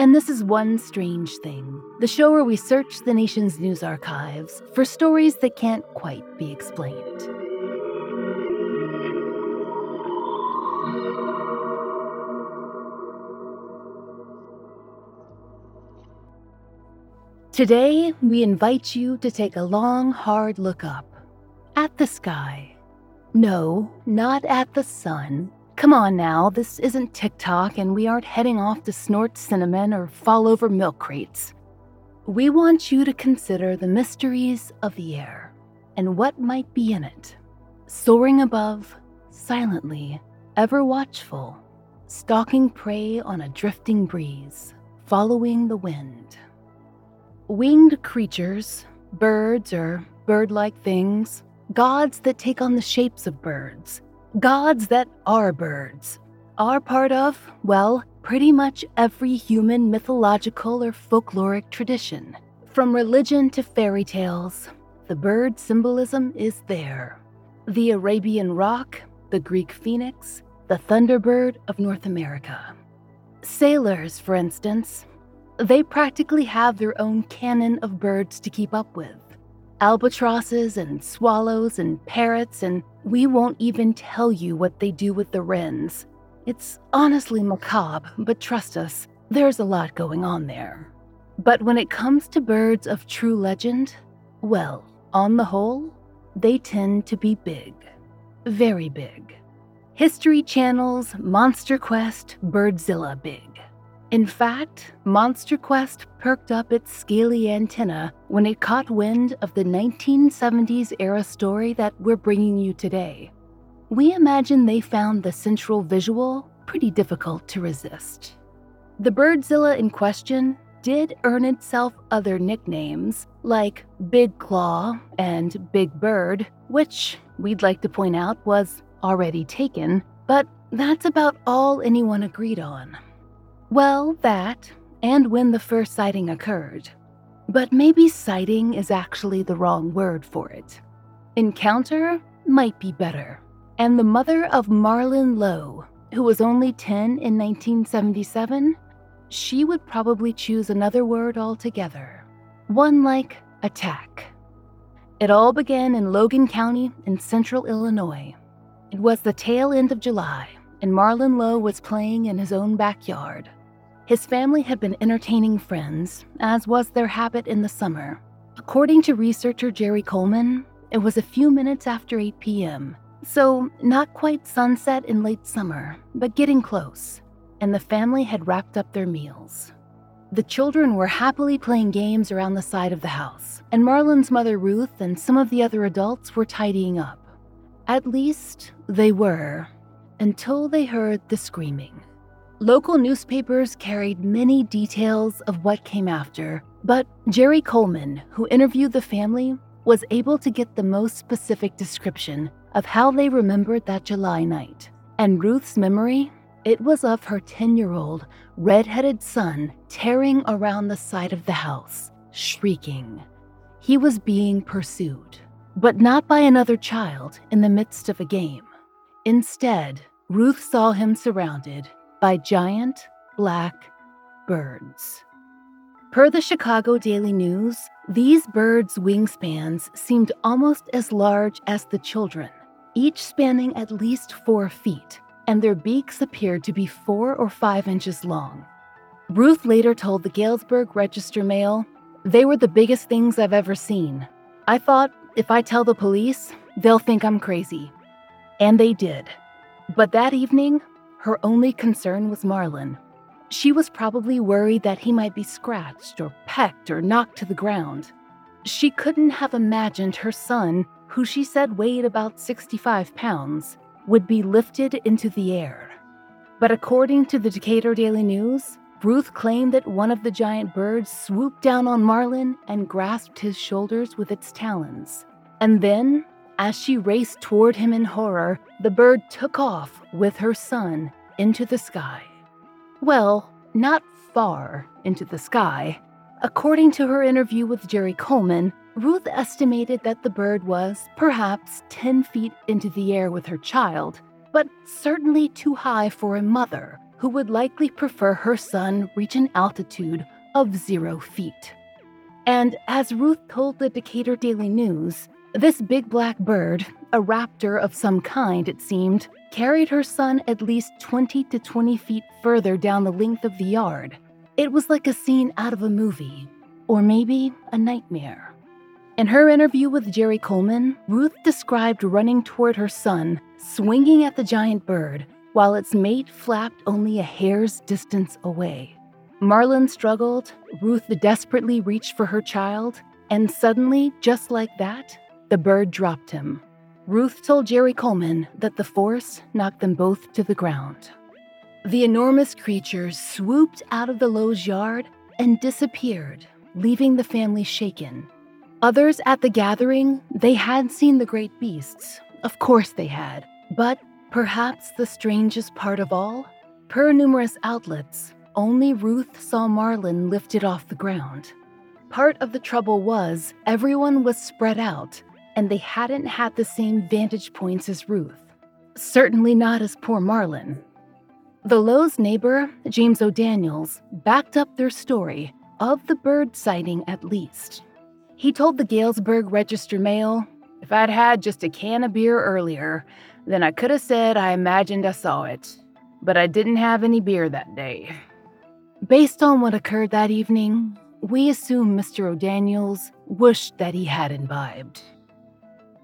and this is One Strange Thing, the show where we search the nation's news archives for stories that can't quite be explained. Today, we invite you to take a long, hard look up at the sky. No, not at the sun. Come on now, this isn't TikTok and we aren't heading off to snort cinnamon or fall over milk crates. We want you to consider the mysteries of the air and what might be in it. Soaring above, silently, ever watchful, stalking prey on a drifting breeze, following the wind. Winged creatures, birds or bird like things, gods that take on the shapes of birds, gods that are birds, are part of, well, pretty much every human mythological or folkloric tradition. From religion to fairy tales, the bird symbolism is there. The Arabian roc, the Greek phoenix, the thunderbird of North America. Sailors, for instance, they practically have their own canon of birds to keep up with albatrosses and swallows and parrots, and we won't even tell you what they do with the wrens. It's honestly macabre, but trust us, there's a lot going on there. But when it comes to birds of true legend, well, on the whole, they tend to be big. Very big. History Channel's Monster Quest Birdzilla Big. In fact, Monster Quest perked up its scaly antenna when it caught wind of the 1970s era story that we're bringing you today. We imagine they found the central visual pretty difficult to resist. The Birdzilla in question did earn itself other nicknames like Big Claw and Big Bird, which we'd like to point out was already taken, but that's about all anyone agreed on. Well, that, and when the first sighting occurred. But maybe sighting is actually the wrong word for it. Encounter might be better. And the mother of Marlon Lowe, who was only 10 in 1977, she would probably choose another word altogether. One like attack. It all began in Logan County in central Illinois. It was the tail end of July, and Marlon Lowe was playing in his own backyard. His family had been entertaining friends, as was their habit in the summer. According to researcher Jerry Coleman, it was a few minutes after 8 p.m., so not quite sunset in late summer, but getting close, and the family had wrapped up their meals. The children were happily playing games around the side of the house, and Marlon's mother Ruth and some of the other adults were tidying up. At least, they were, until they heard the screaming. Local newspapers carried many details of what came after, but Jerry Coleman, who interviewed the family, was able to get the most specific description of how they remembered that July night. And Ruth's memory? It was of her 10 year old, red headed son tearing around the side of the house, shrieking. He was being pursued. but not by another child in the midst of a game. Instead, Ruth saw him surrounded by giant black birds. Per the Chicago Daily News, these birds' wingspans seemed almost as large as the children, each spanning at least four feet, and their beaks appeared to be four or five inches long. Ruth later told the Galesburg Register Mail, They were the biggest things I've ever seen. I thought if I tell the police, they'll think I'm crazy. And they did. But that evening, her only concern was Marlon. She was probably worried that he might be scratched or pecked or knocked to the ground. She couldn't have imagined her son, who she said weighed about 65 pounds, would be lifted into the air. But according to the Decatur Daily News, Ruth claimed that one of the giant birds swooped down on Marlon and grasped his shoulders with its talons. And then, as she raced toward him in horror, the bird took off with her son into the sky. Well, not far into the sky. According to her interview with Jerry Coleman, Ruth estimated that the bird was perhaps 10 feet into the air with her child, but certainly too high for a mother who would likely prefer her son reach an altitude of zero feet. And as Ruth told the Decatur Daily News, this big black bird, a raptor of some kind it seemed, carried her son at least 20 to 20 feet further down the length of the yard. It was like a scene out of a movie, or maybe a nightmare. In her interview with Jerry Coleman, Ruth described running toward her son, swinging at the giant bird, while its mate flapped only a hair's distance away. Marlon struggled, Ruth desperately reached for her child, and suddenly, just like that, the bird dropped him. Ruth told Jerry Coleman that the force knocked them both to the ground. The enormous creature swooped out of the Lowe's yard and disappeared, leaving the family shaken. Others at the gathering, they had seen the great beasts. Of course they had. But Perhaps the strangest part of all? Per numerous outlets, only Ruth saw Marlon lifted off the ground. Part of the trouble was everyone was spread out, and they hadn't had the same vantage points as Ruth. Certainly not as poor Marlon. The Lowe's neighbor, James O'Daniels, backed up their story of the bird sighting at least. He told the Galesburg Register Mail, If I'd had just a can of beer earlier, then I could have said I imagined I saw it, but I didn't have any beer that day. Based on what occurred that evening, we assume Mr. O'Daniels wished that he had imbibed.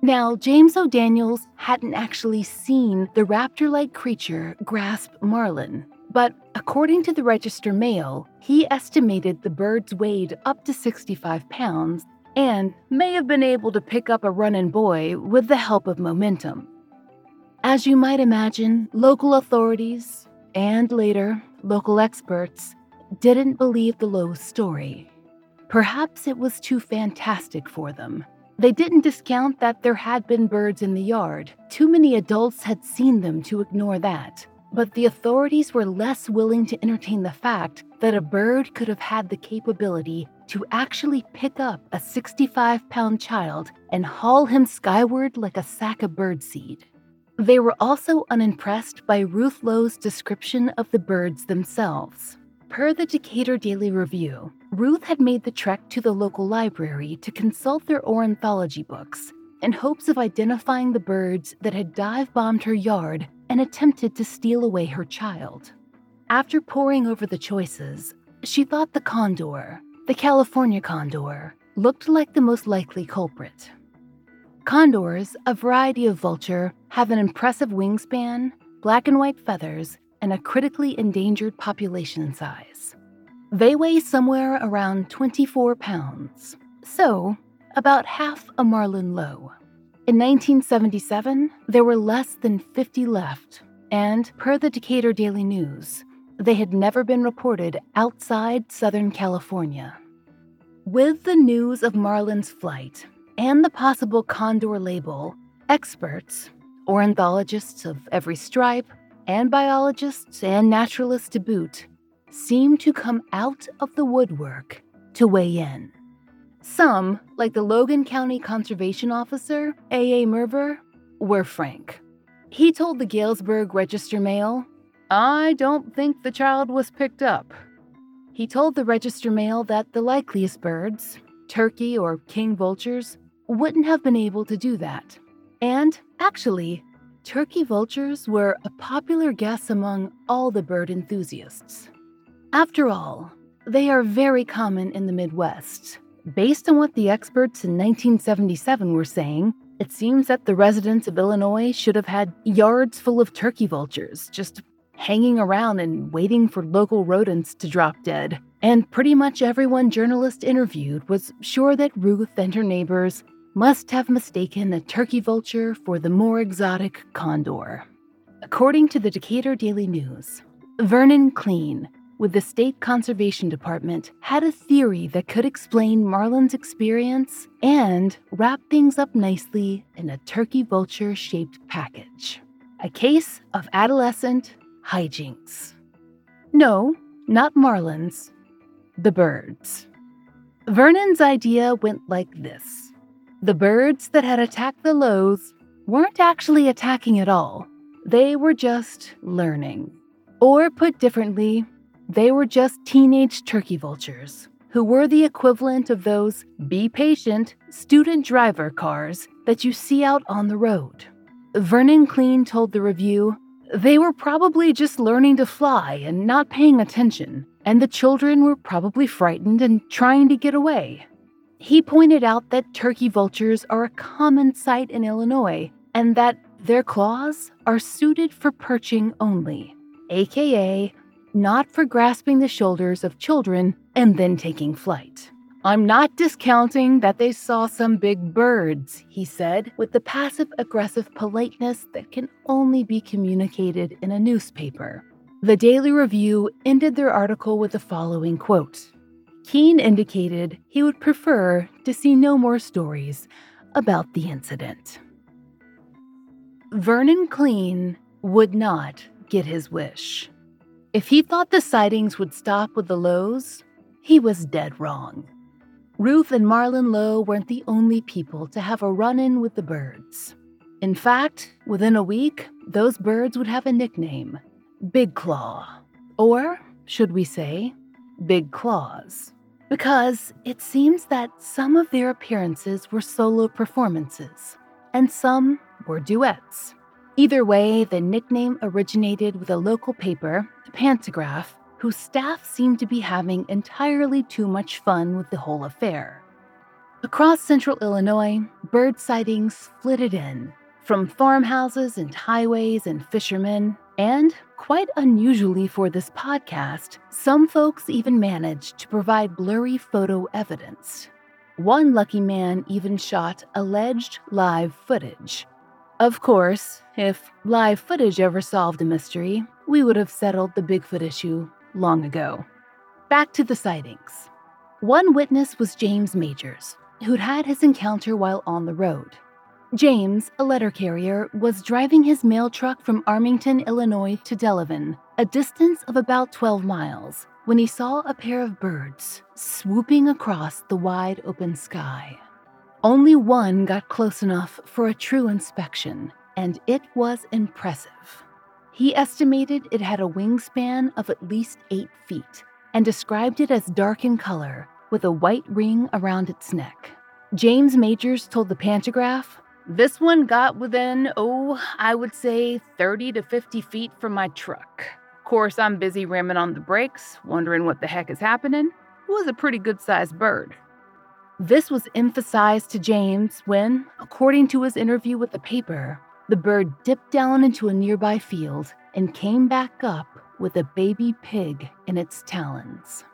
Now, James O'Daniels hadn't actually seen the raptor like creature grasp Marlon, but according to the Register Mail, he estimated the birds weighed up to 65 pounds and may have been able to pick up a running boy with the help of momentum. As you might imagine, local authorities, and later, local experts, didn't believe the Lowe's story. Perhaps it was too fantastic for them. They didn't discount that there had been birds in the yard. Too many adults had seen them to ignore that. But the authorities were less willing to entertain the fact that a bird could have had the capability to actually pick up a 65 pound child and haul him skyward like a sack of birdseed. They were also unimpressed by Ruth Lowe's description of the birds themselves. Per the Decatur Daily Review, Ruth had made the trek to the local library to consult their ornithology books in hopes of identifying the birds that had dive bombed her yard and attempted to steal away her child. After poring over the choices, she thought the condor, the California condor, looked like the most likely culprit. Condors, a variety of vulture, have an impressive wingspan, black and white feathers, and a critically endangered population size. They weigh somewhere around 24 pounds, so about half a Marlon Lowe. In 1977, there were less than 50 left, and per the Decatur Daily News, they had never been reported outside Southern California. With the news of Marlon's flight, and the possible condor label, experts, ornithologists of every stripe, and biologists and naturalists to boot, seem to come out of the woodwork to weigh in. Some, like the Logan County Conservation Officer, A.A. Merver, were frank. He told the Galesburg Register Mail, I don't think the child was picked up. He told the Register Mail that the likeliest birds, turkey or king vultures, wouldn't have been able to do that. And actually, turkey vultures were a popular guess among all the bird enthusiasts. After all, they are very common in the Midwest. Based on what the experts in 1977 were saying, it seems that the residents of Illinois should have had yards full of turkey vultures just hanging around and waiting for local rodents to drop dead. And pretty much everyone journalist interviewed was sure that Ruth and her neighbors must have mistaken a turkey vulture for the more exotic condor. According to the Decatur Daily News, Vernon Kleen, with the State Conservation Department, had a theory that could explain Marlon's experience and wrap things up nicely in a turkey vulture shaped package. A case of adolescent hijinks. No, not Marlon's, the birds. Vernon's idea went like this The birds that had attacked the Lowes weren't actually attacking at all, they were just learning. Or put differently, they were just teenage turkey vultures who were the equivalent of those be patient student driver cars that you see out on the road. Vernon Kleen told the review they were probably just learning to fly and not paying attention, and the children were probably frightened and trying to get away. He pointed out that turkey vultures are a common sight in Illinois and that their claws are suited for perching only, aka not for grasping the shoulders of children and then taking flight. I'm not discounting that they saw some big birds, he said, with the passive aggressive politeness that can only be communicated in a newspaper. The Daily Review ended their article with the following quote Kleen indicated he would prefer to see no more stories about the incident. Vernon Kleen would not get his wish. If he thought the sightings would stop with the Lowes, he was dead wrong. Ruth and Marlon Lowe weren't the only people to have a run in with the birds. In fact, within a week, those birds would have a nickname Big Claw. Or, should we say, Big Claws. Because it seems that some of their appearances were solo performances, and some were duets. Either way, the nickname originated with a local paper, the Pantagraph, whose staff seemed to be having entirely too much fun with the whole affair. Across central Illinois, bird sightings flitted in, from farmhouses and highways and fishermen, and, quite unusually for this podcast, some folks even managed to provide blurry photo evidence. One lucky man even shot alleged live footage of course, if live footage ever solved a mystery, we would have settled the Bigfoot issue long ago. Back to the sightings. One witness was James Majors, who'd had his encounter while on the road. James, a letter carrier, was driving his mail truck from Armington, Illinois to Delavan, a distance of about 12 miles, when he saw a pair of birds swooping across the wide open sky. Only one got close enough for a true inspection, and it was impressive. He estimated it had a wingspan of at least eight feet and described it as dark in color with a white ring around its neck. James Majors told the Pantagraph, This one got within, oh, I would say 30 to 50 feet from my truck. Of course, I'm busy ramming on the brakes, wondering what the heck is happening. It was a pretty good sized bird. This was emphasized to James when, according to his interview with the paper, the bird dipped down into a nearby field and came back up with a baby pig in its talons.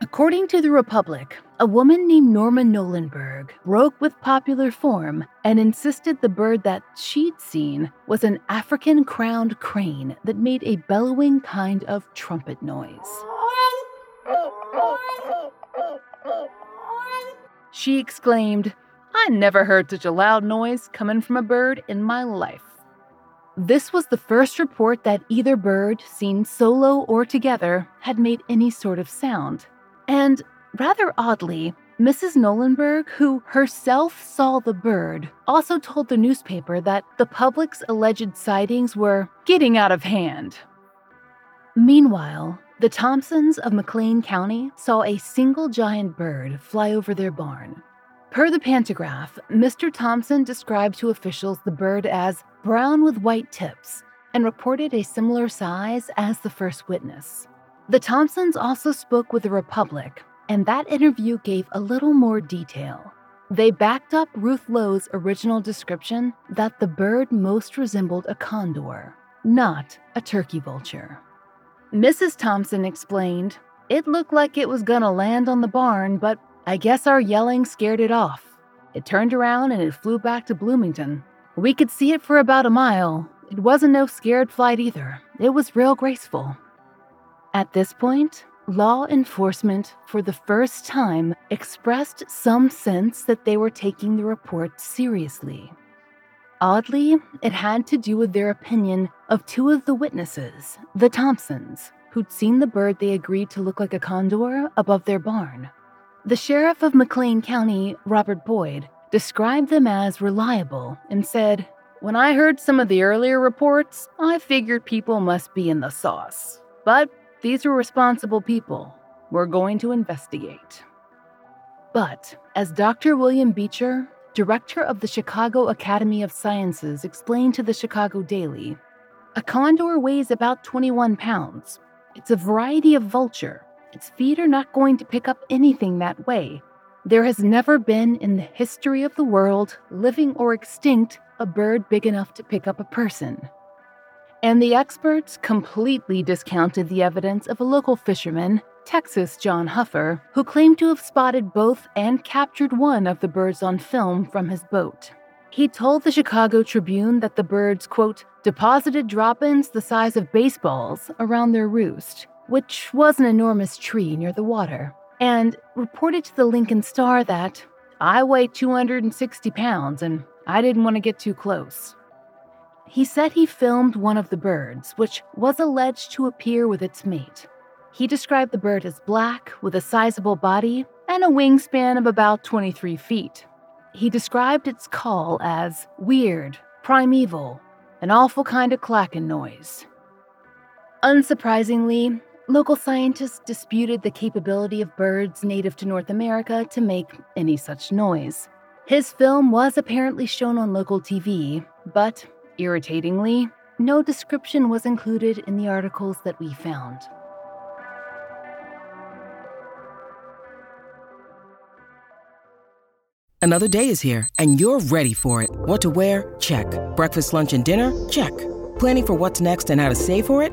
According to the Republic, a woman named Norma Nolenberg broke with popular form and insisted the bird that she'd seen was an African crowned crane that made a bellowing kind of trumpet noise. She exclaimed, I never heard such a loud noise coming from a bird in my life. This was the first report that either bird, seen solo or together, had made any sort of sound. And rather oddly, Mrs. Nolenberg, who herself saw the bird, also told the newspaper that the public's alleged sightings were getting out of hand. Meanwhile, the Thompsons of McLean County saw a single giant bird fly over their barn. Per the Pantagraph, Mr. Thompson described to officials the bird as brown with white tips and reported a similar size as the first witness. The Thompsons also spoke with the Republic, and that interview gave a little more detail. They backed up Ruth Lowe's original description that the bird most resembled a condor, not a turkey vulture. Mrs. Thompson explained, It looked like it was gonna land on the barn, but I guess our yelling scared it off. It turned around and it flew back to Bloomington. We could see it for about a mile. It wasn't no scared flight either. It was real graceful. At this point, law enforcement, for the first time, expressed some sense that they were taking the report seriously. Oddly, it had to do with their opinion of two of the witnesses, the Thompsons, who'd seen the bird they agreed to look like a condor above their barn. The sheriff of McLean County, Robert Boyd, described them as reliable and said, When I heard some of the earlier reports, I figured people must be in the sauce. But these were responsible people. We're going to investigate. But, as Dr. William Beecher, director of the Chicago Academy of Sciences, explained to the Chicago Daily, a condor weighs about 21 pounds. It's a variety of vulture. Its feet are not going to pick up anything that way. There has never been in the history of the world, living or extinct, a bird big enough to pick up a person. And the experts completely discounted the evidence of a local fisherman, Texas John Huffer, who claimed to have spotted both and captured one of the birds on film from his boat. He told the Chicago Tribune that the birds, quote, deposited drop ins the size of baseballs around their roost, which was an enormous tree near the water, and reported to the Lincoln Star that I weigh 260 pounds and I didn't want to get too close. He said he filmed one of the birds, which was alleged to appear with its mate. He described the bird as black, with a sizable body and a wingspan of about 23 feet. He described its call as weird, primeval, an awful kind of clacking noise. Unsurprisingly, local scientists disputed the capability of birds native to North America to make any such noise. His film was apparently shown on local TV, but Irritatingly, no description was included in the articles that we found. Another day is here, and you're ready for it. What to wear? Check. Breakfast, lunch, and dinner? Check. Planning for what's next and how to save for it?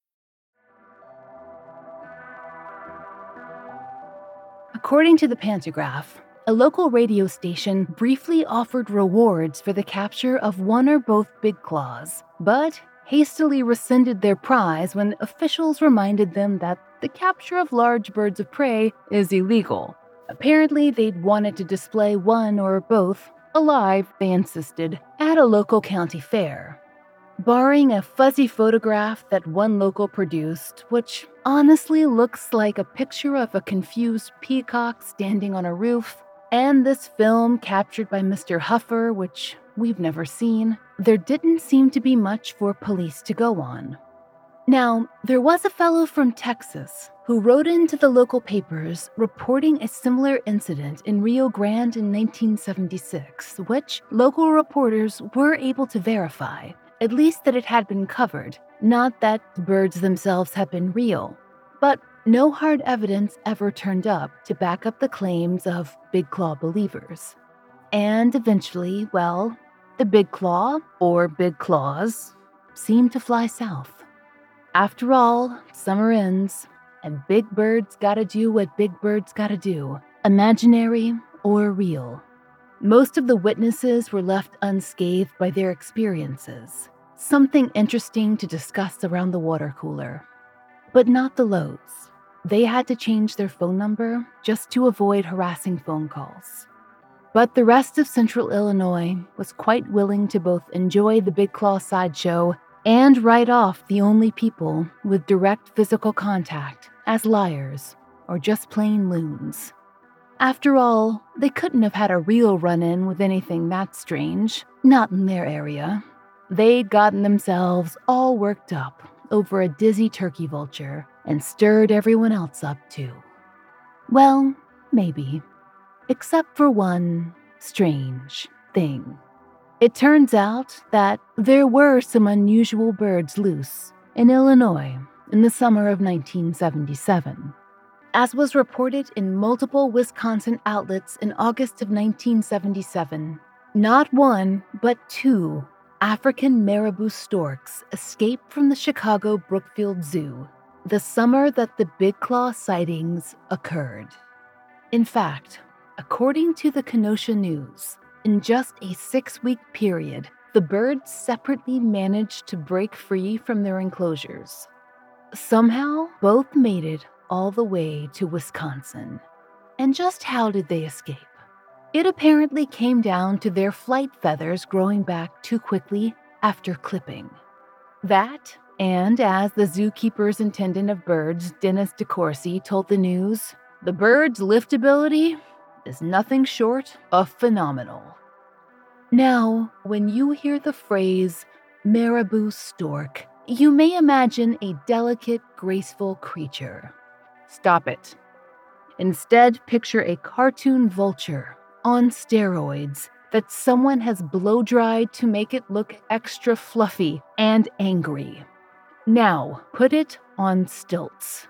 According to the Pantagraph, a local radio station briefly offered rewards for the capture of one or both big claws, but hastily rescinded their prize when officials reminded them that the capture of large birds of prey is illegal. Apparently, they'd wanted to display one or both, alive, they insisted, at a local county fair barring a fuzzy photograph that one local produced, which honestly looks like a picture of a confused peacock standing on a roof, and this film captured by Mr. Huffer, which we've never seen, there didn't seem to be much for police to go on. Now, there was a fellow from Texas who wrote into the local papers reporting a similar incident in Rio Grande in 1976, which local reporters were able to verify at least that it had been covered, not that the birds themselves had been real. But no hard evidence ever turned up to back up the claims of Big Claw believers. And eventually, well, the Big Claw, or Big Claws, seemed to fly south. After all, summer ends, and big birds gotta do what big birds gotta do imaginary or real. Most of the witnesses were left unscathed by their experiences. Something interesting to discuss around the water cooler. But not the Lowes. They had to change their phone number just to avoid harassing phone calls. But the rest of central Illinois was quite willing to both enjoy the Big Claw sideshow and write off the only people with direct physical contact as liars or just plain loons. After all, they couldn't have had a real run in with anything that strange, not in their area. They'd gotten themselves all worked up over a dizzy turkey vulture and stirred everyone else up too. Well, maybe. Except for one strange thing. It turns out that there were some unusual birds loose in Illinois in the summer of 1977. As was reported in multiple Wisconsin outlets in August of 1977, not one, but two African marabou storks escaped from the Chicago Brookfield Zoo the summer that the Big Claw sightings occurred. In fact, according to the Kenosha News, in just a six week period, the birds separately managed to break free from their enclosures. Somehow, both made it all the way to Wisconsin. And just how did they escape? It apparently came down to their flight feathers growing back too quickly after clipping. That, and as the zookeeper's intendant of birds, Dennis DeCourcy, told the news, the bird's liftability is nothing short of phenomenal. Now, when you hear the phrase marabou stork, you may imagine a delicate, graceful creature. Stop it. Instead, picture a cartoon vulture on steroids that someone has blow dried to make it look extra fluffy and angry. Now, put it on stilts.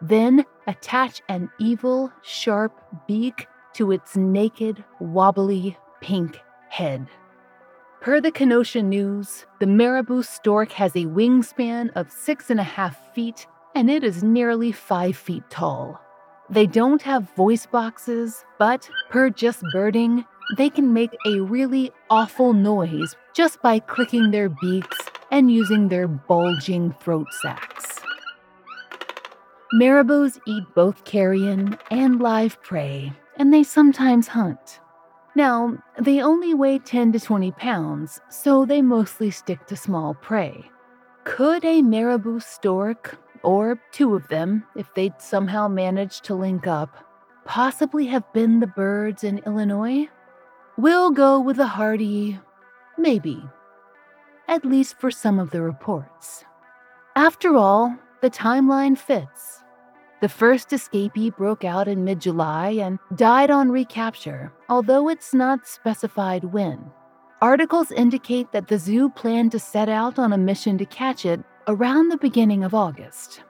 Then attach an evil, sharp beak to its naked, wobbly, pink head. Per the Kenosha News, the marabou stork has a wingspan of six and a half feet and it is nearly five feet tall. They don't have voice boxes, but per just birding, they can make a really awful noise just by clicking their beaks and using their bulging throat sacs. Marabous eat both carrion and live prey, and they sometimes hunt. Now, they only weigh 10 to 20 pounds, so they mostly stick to small prey. Could a marabou stork, or two of them, if they'd somehow managed to link up, possibly have been the birds in Illinois? We'll go with a hearty maybe, at least for some of the reports. After all, the timeline fits. The first escapee broke out in mid July and died on recapture, although it's not specified when. Articles indicate that the zoo planned to set out on a mission to catch it around the beginning of August.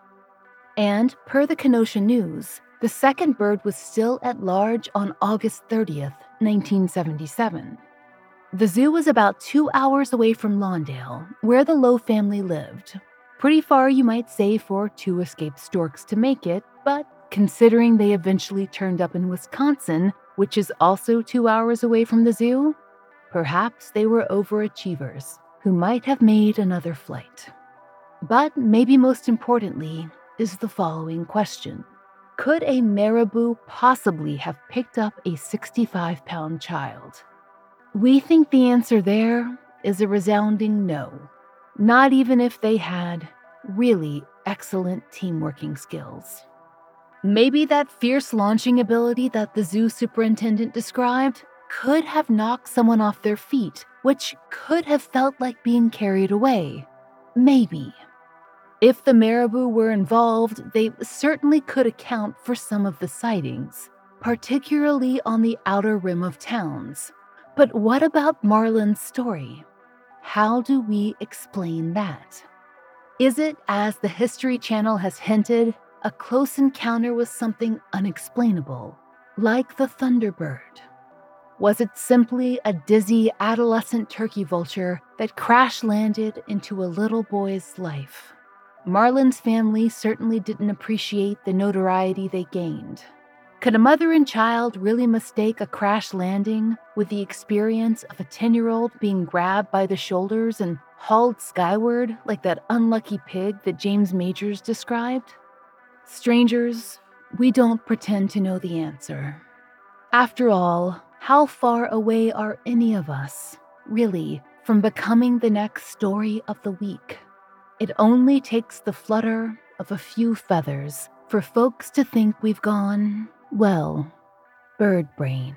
And, per the Kenosha News, the second bird was still at large on August 30th, 1977. The zoo was about two hours away from Lawndale, where the Lowe family lived, Pretty far, you might say, for two escaped storks to make it, but considering they eventually turned up in Wisconsin, which is also two hours away from the zoo, perhaps they were overachievers who might have made another flight. But maybe most importantly is the following question Could a marabou possibly have picked up a 65 pound child? We think the answer there is a resounding no not even if they had really excellent teamworking skills. Maybe that fierce launching ability that the zoo superintendent described could have knocked someone off their feet, which could have felt like being carried away. Maybe. If the marabou were involved, they certainly could account for some of the sightings, particularly on the outer rim of towns. But what about Marlon's story? how do we explain that? Is it, as the History Channel has hinted, a close encounter with something unexplainable, like the Thunderbird? Was it simply a dizzy adolescent turkey vulture that crash landed into a little boy's life? Marlon's family certainly didn't appreciate the notoriety they gained. Could a mother and child really mistake a crash landing with the experience of a 10 year old being grabbed by the shoulders and hauled skyward like that unlucky pig that James Majors described? Strangers, we don't pretend to know the answer. After all, how far away are any of us, really, from becoming the next story of the week? It only takes the flutter of a few feathers for folks to think we've gone, well, bird brained.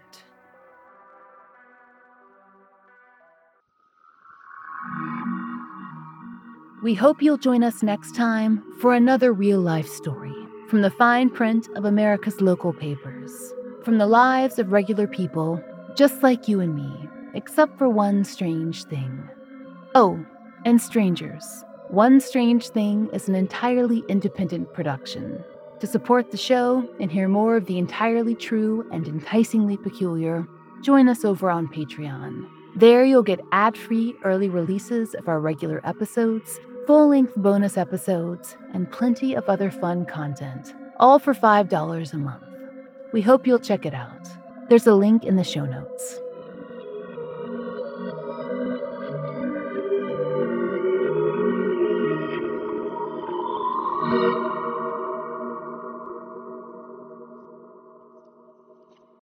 We hope you'll join us next time for another real life story from the fine print of America's local papers from the lives of regular people, just like you and me, except for one strange thing. Oh, and strangers. One Strange Thing is an entirely independent production. To support the show and hear more of the entirely true and enticingly peculiar, join us over on Patreon. There you'll get ad free early releases of our regular episodes, full length bonus episodes, and plenty of other fun content, all for $5 a month. We hope you'll check it out. There's a link in the show notes.